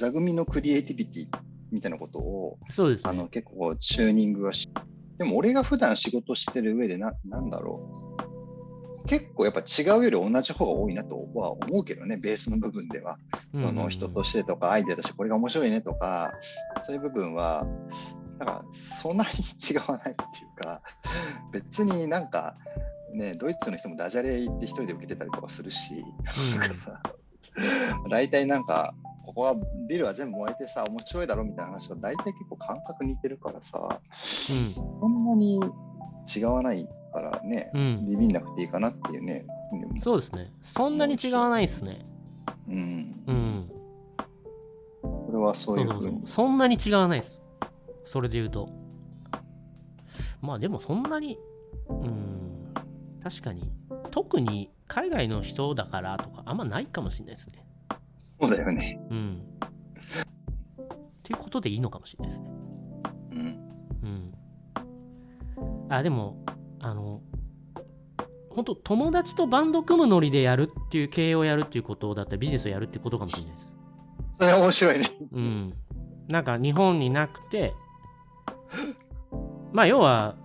座組のクリエイティビティみたいなことを、そうですね。あの結構チューニングはし、でも俺が普段仕事してる上でな、なんだろう。結構やっぱ違うより同じ方が多いなとは思うけどね、ベースの部分では。その人としてとか、アイデアとしてこれが面白いねとか、そういう部分は、なんかそんなに違わないっていうか、別になんか、ね、ドイツの人もダジャレ言って一人で受けてたりとかするし、なんかさ、大体なんか、ここはビルは全部燃えてさ、面白いだろみたいな話は大体結構感覚似てるからさ、そんなに違わないからね、うん。ビビんなくていいかなっていうね。そうですね。そんなに違わないですね。うん。うん。これはそういうふうに。。そんなに違わないです。それで言うと。まあでもそんなに、うん、確かに、特に海外の人だからとか、あんまないかもしれないですね。そうだよね。うん。っていうことでいいのかもしれないですね。うん。うん。あ、でも、あの、本当友達とバンド組むノリでやるっていう経営をやるっていうことだったらビジネスをやるってことかもしれないです。それは面白いね。うん。なんか日本になくて、まあ要は、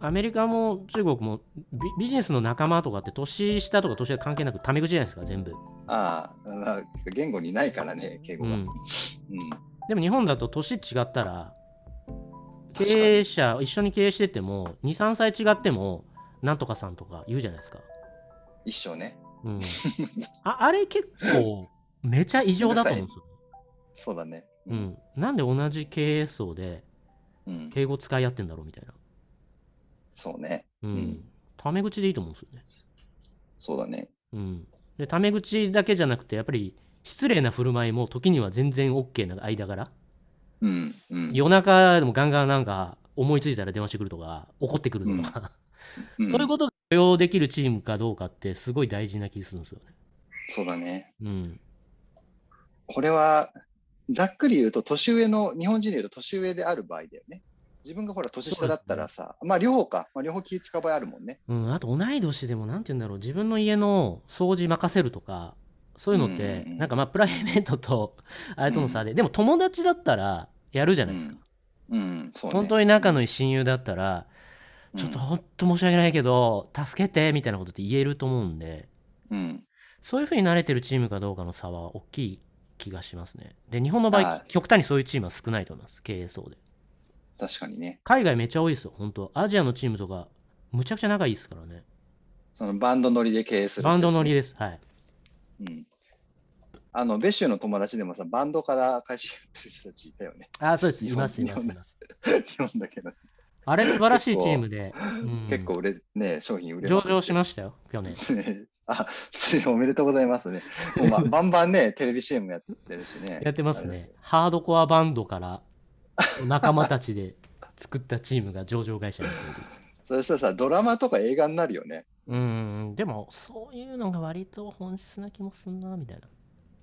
アメリカも中国もビビジネスの仲間とかって年下とか年下関係なくタメ口じゃないですか、全部。ああ、まあ言語にないからね、敬語が。うんうん。でも日本だと年違ったら、経営者、一緒に経営してても、2、3歳違っても、なんとかさんとか言うじゃないですか。一生ね。うん。ああれ結構、めちゃ異常だと思うんですよ。そうだね。うん。なんで同じ経営層でうん。敬語使い合ってんだろうみたいな。そうね。うん。うんタメ口でいいと思うんですよね。そうだね。うん。で、タメ口だけじゃなくて、やっぱり失礼な振る舞いも時には全然 OK な間柄。うん。うん。夜中でもガンガンなんか思いついたら電話してくるとか、怒ってくるとか、うん そういうことが許容できるチームかどうかってすごい大事な気がするんですよね。そうだね。うん。これは、ざっくり言うと、年上の、日本人で言うと年上である場合だよね。自分がほら、年下だったらさ、まあ両方か、まあ、両方気使う場合あるもんね。うん、あと同い年でもなんて言うんだろう、自分の家の掃除任せるとか、そういうのって、うんうんうんなんかまあプライベートと あれとの差で、でも友達だったらやるじゃないですか。うん、そうね。本当に仲のいい親友だったら、うんちょっと本当申し訳ないけど、助けてみたいなことって言えると思うんで、うん。そういうふうに慣れてるチームかどうかの差は大きい気がしますね。で、日本の場合は、い極端にそういうチームは少ないと思います、経営層で。確かにね。海外めっちゃ多いですよ、本当アジアのチームとか、むちゃくちゃ仲いいですからね。そのバンド乗りで経営する、バンド乗りで。です。はい。うん。あの、ベッシュの友達でもさ、バンドから会社やってる人たちいたよね。あ、そうです。います、います、います。日本だけど、あれ素晴らしいチームで、うん結構売れ、ね、商品売れ上場しまましたよ、去年。あ、おめでとうございますね。もう、ま、バンバンね、テレビ CM やってるしね。やってますね。ハードコアバンドから仲間たちで作ったチームが上場会社になっている。それしたらさ、ドラマとか映画になるよね。うん、でもそういうのが割と本質な気もすんな、みたいな。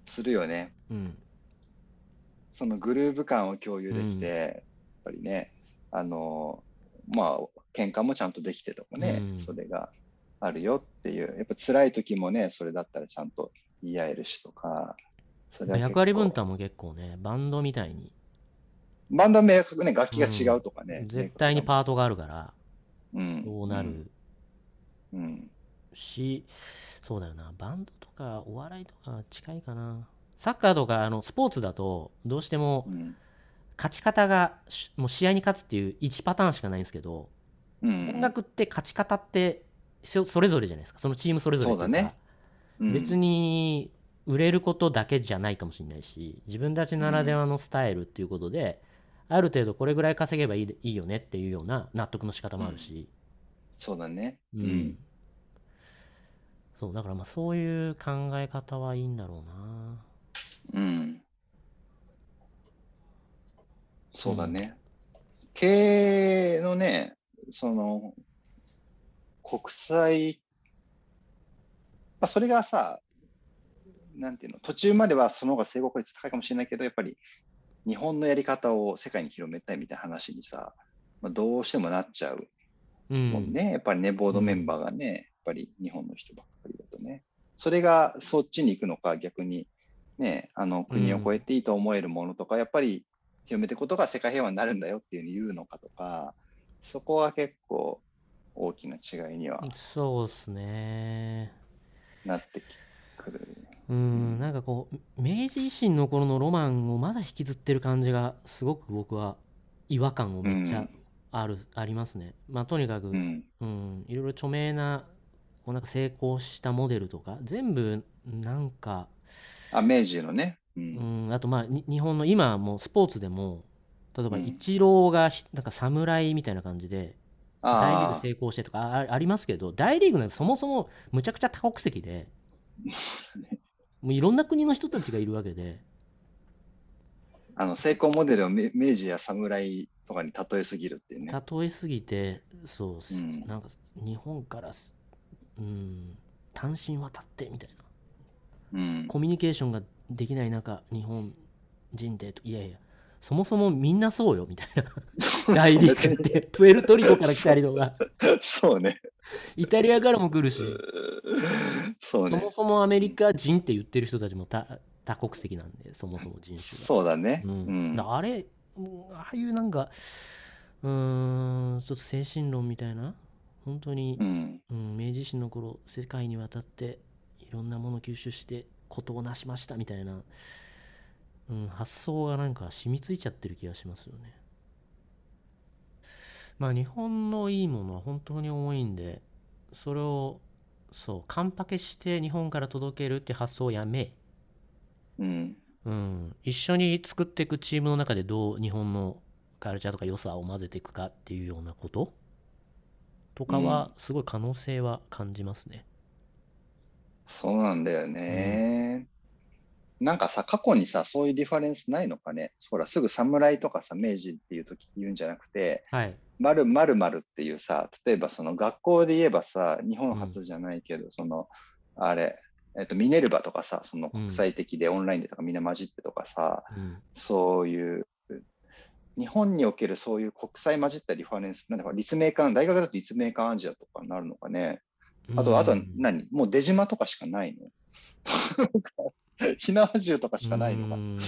するよね。うん。そのグルーヴ感を共有できて、うんやっぱりね、あの、まあ、喧嘩もちゃんとできてとかね、うんそれがあるよっていう、やっぱ辛い時もね、それだったらちゃんと言い合えるしとか、役割分担も結構ね、バンドみたいに、バンドは明確ね、楽器が違うとかね。絶対にパートがあるから、うん、そうなるうん。し、そうだよな、バンドとかお笑いとか近いかな。サッカーとかあのスポーツだと、どうしてもうん。勝ち方がしもう試合に勝つっていう1パターンしかないんですけど、うん。音楽って勝ち方ってそそれぞれじゃないですかそのチームそれぞれだねうん別に売れることだけじゃないかもしれないし自分たちならではのスタイルっていうことで、ある程度これぐらい稼げばいいいいよねっていうような納得の仕方もあるし、そうだね。うんそうだからまあそういう考え方はいいんだろうなうん。そうだね。経営のね、その、国際、まあ、それがさ、なんていうの、途中まではその方が成功率高いかもしれないけど、やっぱり日本のやり方を世界に広めたいみたいな話にさ、まあ、どうしてもなっちゃううんもんね。やっぱりね、ボードメンバーがね、やっぱり日本の人ばっかりだとね。それがそっちに行くのか、逆に、ね、あの国を越えていいと思えるものとか、やっぱり広めていくことが世界平和になるんだよっていうふうに言うのかとか、そこは結構大きな違いにはそうですね。なってくる。うん、なんかこう、明治維新の頃のロマンをまだ引きずってる感じが、すごく僕は違和感をめっちゃある、ありますね。まあ、とにかく、うん。うん、いろいろ著名な、こうなんか成功したモデルとか、全部、なんか、あ、明治のね。う。うんん、あとまあ、に日本の今もうスポーツでも、例えばうんイチローがひなんか侍みたいな感じで、大リーグあ成功してとかあありますけど、大リーグなんてそもそもむちゃくちゃ多国籍で、もういろんな国の人たちがいるわけで、あ、あの成功モデルをめ明治や侍とかに例えすぎるっていうね。例えすぎて、そう、すうんなんか日本からす、うん、単身渡ってみたいな、うん。コミュニケーションができない中、日本人でと、いやいや、そもそもみんなそうよみたいな、大リーグって、プエルトリコから来たりとか、そうね。イタリアからも来るし、そうねそも。そもアメリカ人って言ってる人たちも多多国籍なんで、そもそも人種が。そうだね。ううんん。だあれ、うんああいうなんか、うーん、ちょっと精神論みたいな、本当にう、ん。うん、明治維新の頃、世界に渡って、いろんなものを吸収して、ことを成しましたみたいな、うん、発想がなんか染みついちゃってる気がしますよね。まあ、日本のいいものは本当に多いんで、それを、そう、カンパケして日本から届けるって発想をやめ、うん。うん、一緒に作っていくチームの中でどう日本のカルチャーとか良さを混ぜていくかっていうようなこと？とかはすごい可能性は感じますね。そうなんだよね。なんかさ、過去にさ、そういうリファレンスないのかね？ほら、すぐ侍とかさ、明治っていう時言うんじゃなくて、はい。〇〇〇っていうさ、例えばその学校で言えばさ、日本初じゃないけど、その、あれ、えっと、ミネルヴァとかさ、その国際的でオンラインでとかみんな混じってとかさ、うん。そういう、日本におけるそういう国際混じったリファレンス、なんだか立命館、大学だと立命館アジアとかになるのかね？あと、あとはうん何？もう出島とかしかないの？火縄銃とかしかないのかう。ん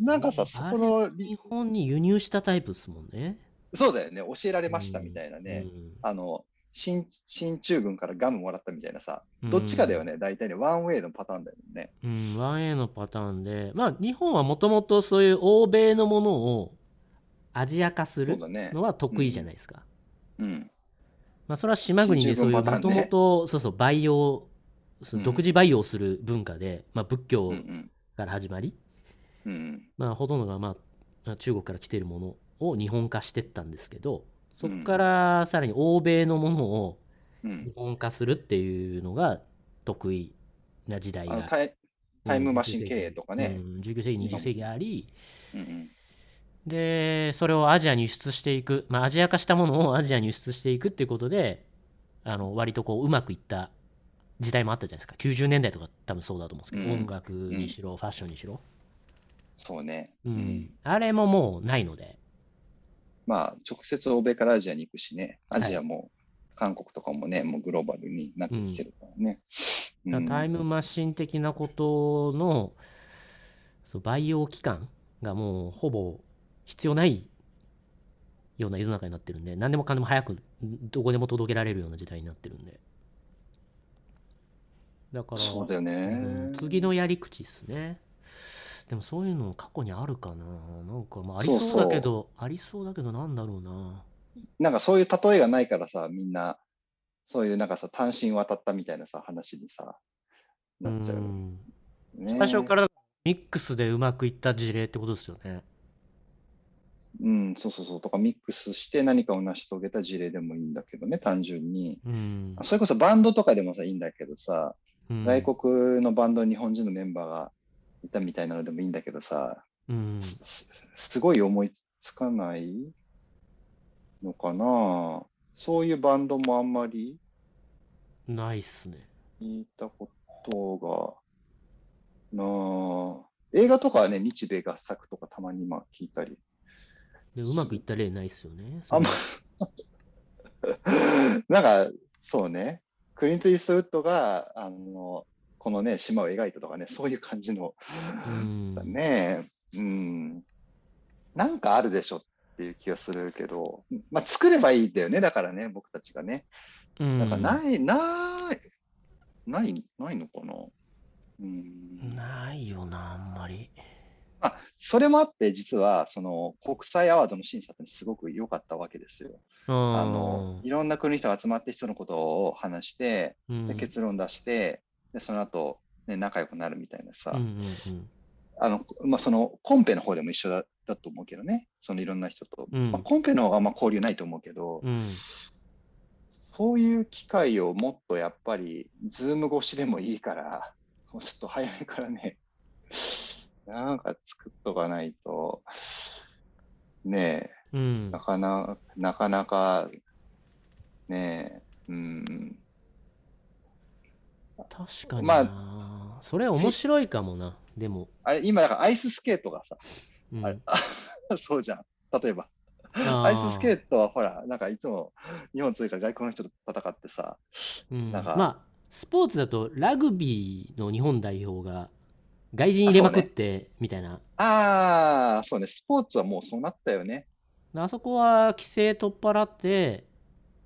なんかさ、そこの、日本に輸入したタイプですもんね。そうだよね、教えられましたみたいなうね。んあの、新新中軍からガムもらったみたいなさ、どっちかだよね、大体ね、ワンウェイのパターンだよね。うん、1A のパターンで、まあ、日本はもともとそういう欧米のものをアジア化する。のは得意じゃないですか。うん。まあ、それは島国でそういうもともと、そうそう、培養、そううん独自培養する文化で、まあ、仏うん教うん。から始まり、うんまあ、ほとんどが、まあ、中国から来てるものを日本化してったんですけど、そこからさらに欧米のものをうん日。本化するっていうのが得意な時代が。タイムマシンうん経営とかね。うん19世紀、20世紀あり、うんうん。で、それをアジアに輸出していく、まあ、アジア化したものをアジアに輸出していくっていうことで、あの割とこううまくいった時代もあったじゃないですか。90年代とか多分そうだと思うんですけど、うん音楽にしろ、ファッションにしろ。そうね。うんあれももうないので、まあ、直接欧米からアジアに行くしね、アジアも韓国とかもね、もうグローバルになってきてるからね。らタイムマシン的なことのそう培養期間がもうほぼ必要ないような世の中になってるんで、何でもかんでも早くどこでも届けられるような時代になってるんで。だから、そうだよねうん。次のやり口ですね。でもそういうの過去にあるかななんかまあありそうそうだけど、ありそうだけどなんだろうな。なんかそういう例えがないからさ、みんな、そういうなんかさ、単身渡ったみたいなさ、話にさ、なっちゃう。んね、最初からミックスでうまくいった事例ってことですよね。うん、そうそうそう。とかミックスして何かを成し遂げた事例でもいいんだけどね、単純に。うんそれこそバンドとかでもさ、いいんだけどさ、うん外国のバンドに日本人のメンバーがいたみたいなのでもいいんだけどさ、うんすすすごい思いつかないのかな？そういうバンドもあんまりないっすね。聞いたことがなあ映画とかはね、日米合作とかたまにまあ聞いたり。でうまくいった例ないっすよね。あんま なんか、そうね。クリント・イーストウッドが、あの、このね、島を描いたとかね、そういう感じの、うんねえ、うん、なんかあるでしょっていう気がするけど、まあ、作ればいいんだよね、だからね、僕たちがね。うんなんかない、ない、ない、ないのかな。うん。ないよな、あんまり。あ、それもあって、実は、その、国際アワードの審査ってすごく良かったわけですよ。ああの、いろんな国の人が集まって人のことを話して、うん。で結論出して、で、その後、ね、仲良くなるみたいなさ、あの、まあ、その、コンペの方でも一緒だだと思うけどね、そのいろんな人と。うん。まあ、コンペの方があんま交流ないと思うけど、うん。そういう機会をもっとやっぱり、ズーム越しでもいいから、もうちょっと早めからね、なんか作っとかないと、ねうん。え、なかななかなか、ねえ、うん、確かにまな、それ面白いかもな、でも。あれ、今、だからアイススケートがさ、うん。あれ そうじゃん。例えば、あアイススケートはほら、なんかいつも日本強いから外国の人と戦ってさ、うん。なんか。まあ、スポーツだとラグビーの日本代表が外人入れまくってみたいな。ああ、そうね、スポーツはもうそうなったよね。あそこは規制取っ払って、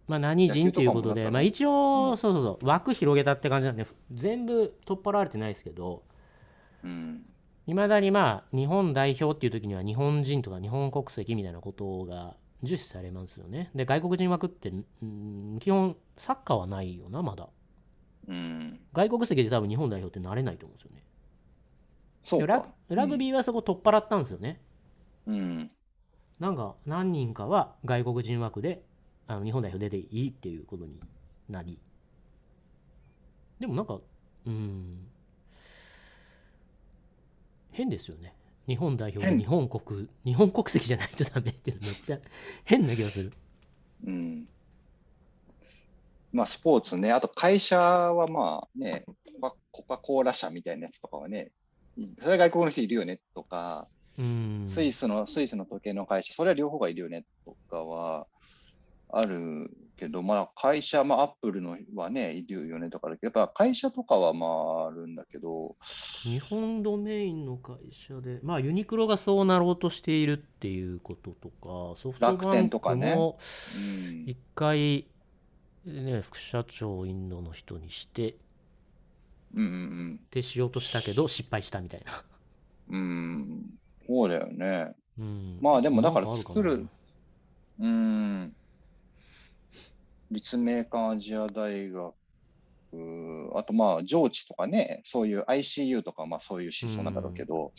まあ、何人っていうことで、まあ、一応、うんそうそうそう、枠広げたって感じなんで、全部取っ払われてないですけど、うん。いまだにまあ、日本代表っていう時には日本人とか日本国籍みたいなことが重視されますよね。で、外国人枠って、うん基本、サッカーはないよな、まだ。うん。外国籍で多分日本代表ってなれないと思うんですよね。そうラグビーはそこ取っ払ったんですよね。うん。なんか何人かは外国人枠であの日本代表出ていいっていうことになり。でもなんか、うん、変ですよね。日本代表日本国、日本国籍じゃないとダメっていうのめっちゃ変な気がする。うん。まあ、スポーツね、あと会社はまあね、コカ・コーラ社みたいなやつとかはね、それは外国の人いるよねとか、うん。スイスの、スイスの時計の会社、それは両方がいるよねとかはあるけど、まあ会社、まあアップルのはね、いるよねとかあるけど、やっぱ会社とかはまああるんだけど、日本ドメインの会社で、まあユニクロがそうなろうとしているっていうこととか、ソフト楽バンク天とかねもうん。一回、ね、副社長をインドの人にして、うんうんってしようとしたけど失敗したみたいな。うん。うん。そうだよね。うん、まあでもだからなんあかな作るうん。立命館アジア大学、あとまあ上智とかね、そういう ICU とかまあそういう思想なんだろうけど、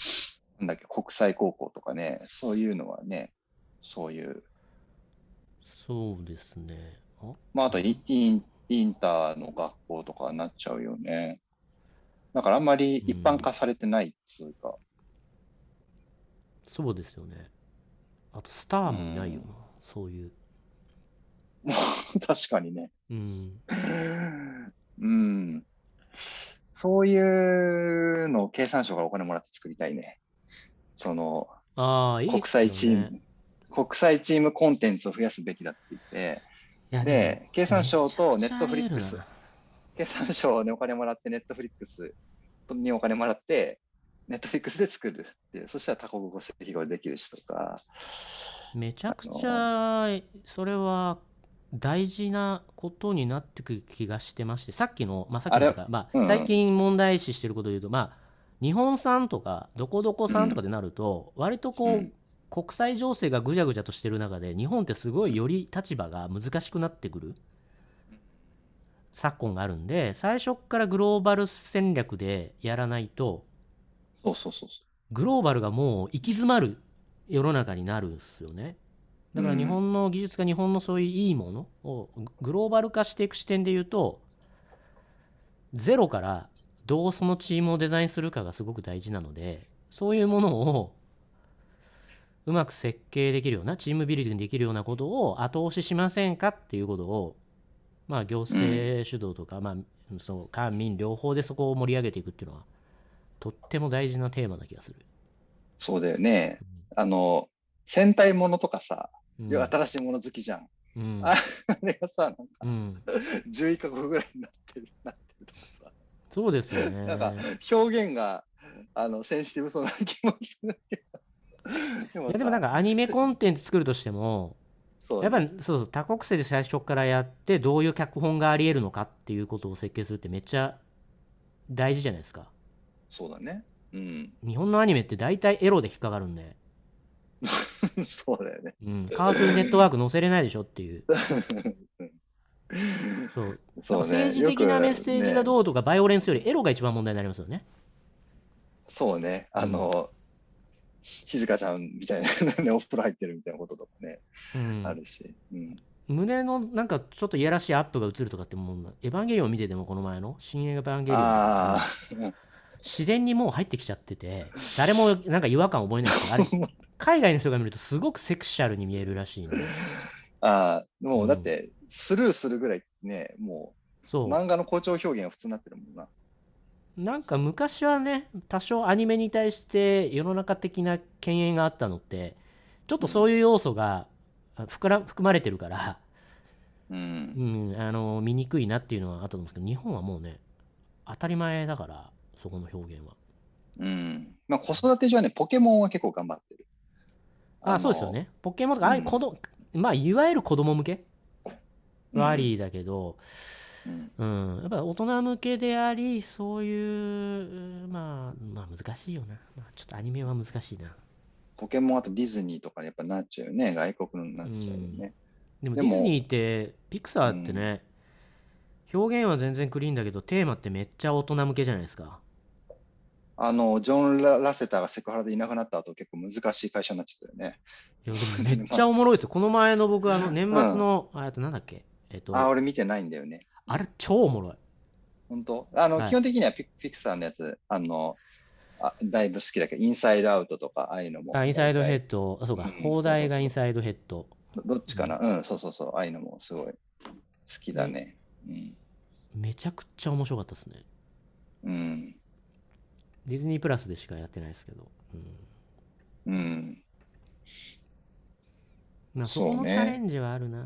なんだっけ、国際高校とかね、そういうのはね、そういう、そうですね。あ？まああとイインインターの学校とかになっちゃうよね。だからあんまり一般化されてないっつうか、そうですよね。あとスターもいないよな、そういう。確かにね。うん。うん。そういうのを経産省からお金もらって作りたいね。その、ああ、いいね。国際チーム、国際チームコンテンツを増やすべきだって言って、で、経産省とネットフリックスくちゃあり得るな、経産省にお金もらって、ネットフリックスにお金もらって、ネットフリックスで作るっていう、そしたら多国語籍ができるしとか、めちゃくちゃそれは大事なことになってくる気がしてましてさっきの、まあ、さっきのまあ、最近問題視してることで言うと、まあ、日本産とかどこどこ産とかでなると、割とこう、うん。国際情勢がぐちゃぐちゃとしてる中で日本ってすごいより立場が難しくなってくる昨今があるんで最初からグローバル戦略でやらないとそうそうそうそグローバルがもう行き詰まる世の中になるんですよね。だからうん日本の技術が日本のそういういいものをグローバル化していく視点で言うとゼロからどうそのチームをデザインするかがすごく大事なのでそういうものをうまく設計できるようなチームビルディングできるようなことを後押ししませんかっていうことをまあ行政主導とか、まあそう官民両方でそこを盛り上げていくっていうのはとっても大事なテーマな気がする。う。そうだよね。あの、戦隊ものとかさ、新しいもの好きじゃん。うんああれがさ、なんかうん、11カ国ぐらいになってるなってるとかさ。そうですよね。なんか表現があのセンシティブそうな気もするけど。でいやでもなんかアニメコンテンツ作るとしても、そうやっぱりそうそう多国籍で最初からやってどういう脚本がありえるのかっていうことを設計するってめっちゃ大事じゃないですかそうだね。うん。日本のアニメって大体エロで引っかかるんで、そうだよね。うん、カートゥーンネットワーク載せれないでしょっていう そうそうね。政治的なメッセージがねどうとかバイオレンスよりエロが一番問題になりますよねそうね。あの、静香ちゃんみたいな、ね、お風呂入ってるみたいなこととかね、うん。あるし。うん。胸のなんかちょっといやらしいアップが映るとかってもうエヴァンゲリオン見ててもこの前の新エヴァンゲリオン。自然にもう入ってきちゃってて誰もなんか違和感覚えないんですけどあれ 海外の人が見るとすごくセクシャルに見えるらしいんで。ああ、もううんだって、スルーするぐらいね、もそう。う漫画の校長表現が普通になってるもんな。なんか昔はね多少アニメに対して世の中的な敬遠があったのってちょっとそういう要素があ含まれてるから、う。うんん、あの見にくいなっていうのはあったと思うんですけど日本はもうね当たり前だからそこの表現はうん。まあ子育て上はね、ポケモンは結構頑張ってる。あのそうですよねポケモンとかああいううん子供、まあいわゆる子供向けうんはありだけど、うん。うん、やっぱ大人向けでありそういうまあまあ難しいよな、まあ、ちょっとアニメは難しいな。ポケモンあとディズニーとかにやっぱなっちゃうよね。外国のになっちゃうよね。でもでもディズニーってピクサーってね、表現は全然クリーンだけどテーマってめっちゃ大人向けじゃないですか。あの、ジョン・ララセターがセクハラでいなくなった後、結構難しい会社になっちゃったよね。めっちゃおもろいですよ。この前の僕あの年末の、あえっとなんだっけ？えっとあ、あ俺見てないんだよね。れ超おもろい。本当？あの、はい。基本的にはピピクサーのやつ、あの、あだいぶ好きだけど、インサイドアウトとか、ああいうのも。あインサイドヘッッド。あそうか。うん。放題がインサイドヘッド。ド。どっちかな？うん、そうそうそう。ああいうのもすごい好きだね。うん。めちゃくちゃ面白かったですね。うん。ディズニープラスでしかやってないですけど、うん。うん。まあ、そこのチャレンジはあるな、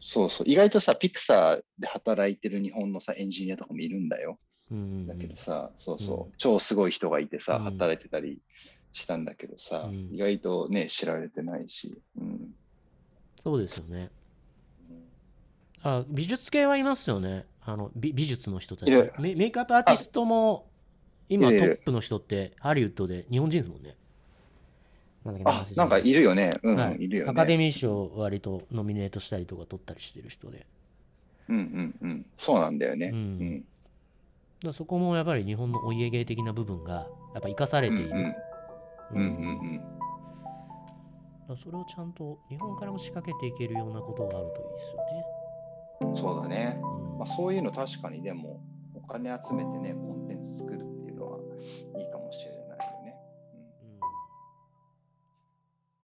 そうそう。意外とさ、ピクサーで働いてる日本のさ、エンジニアとかもいるんだよ。うんだけどさ、そうそう、うん。超すごい人がいてさ、うん。働いてたりしたんだけどさ、うん。意外とね、知られてないし。うん。そうですよね。あ美術系はいますよね。あの美美術の人たち。メメイクアップアーティストも今トップの人ってハリウッドで日本人ですもんねなんだっけあ、なんかいるよね。うん、はいいるよね。アカデミー賞割とノミネートしたりとか取ったりしてる人でだかうんうんうん。そうなんだよね。うんうん。らそこもやっぱり日本のお家芸的な部分がやっぱ生かされている、うんうんうんうんだからそれをちゃんと日本からも仕掛けていけるようなことがあるといいですよね。うん。そうだね。うんまあ、そういうの確かにでも、お金集めてね、コンテンツ作る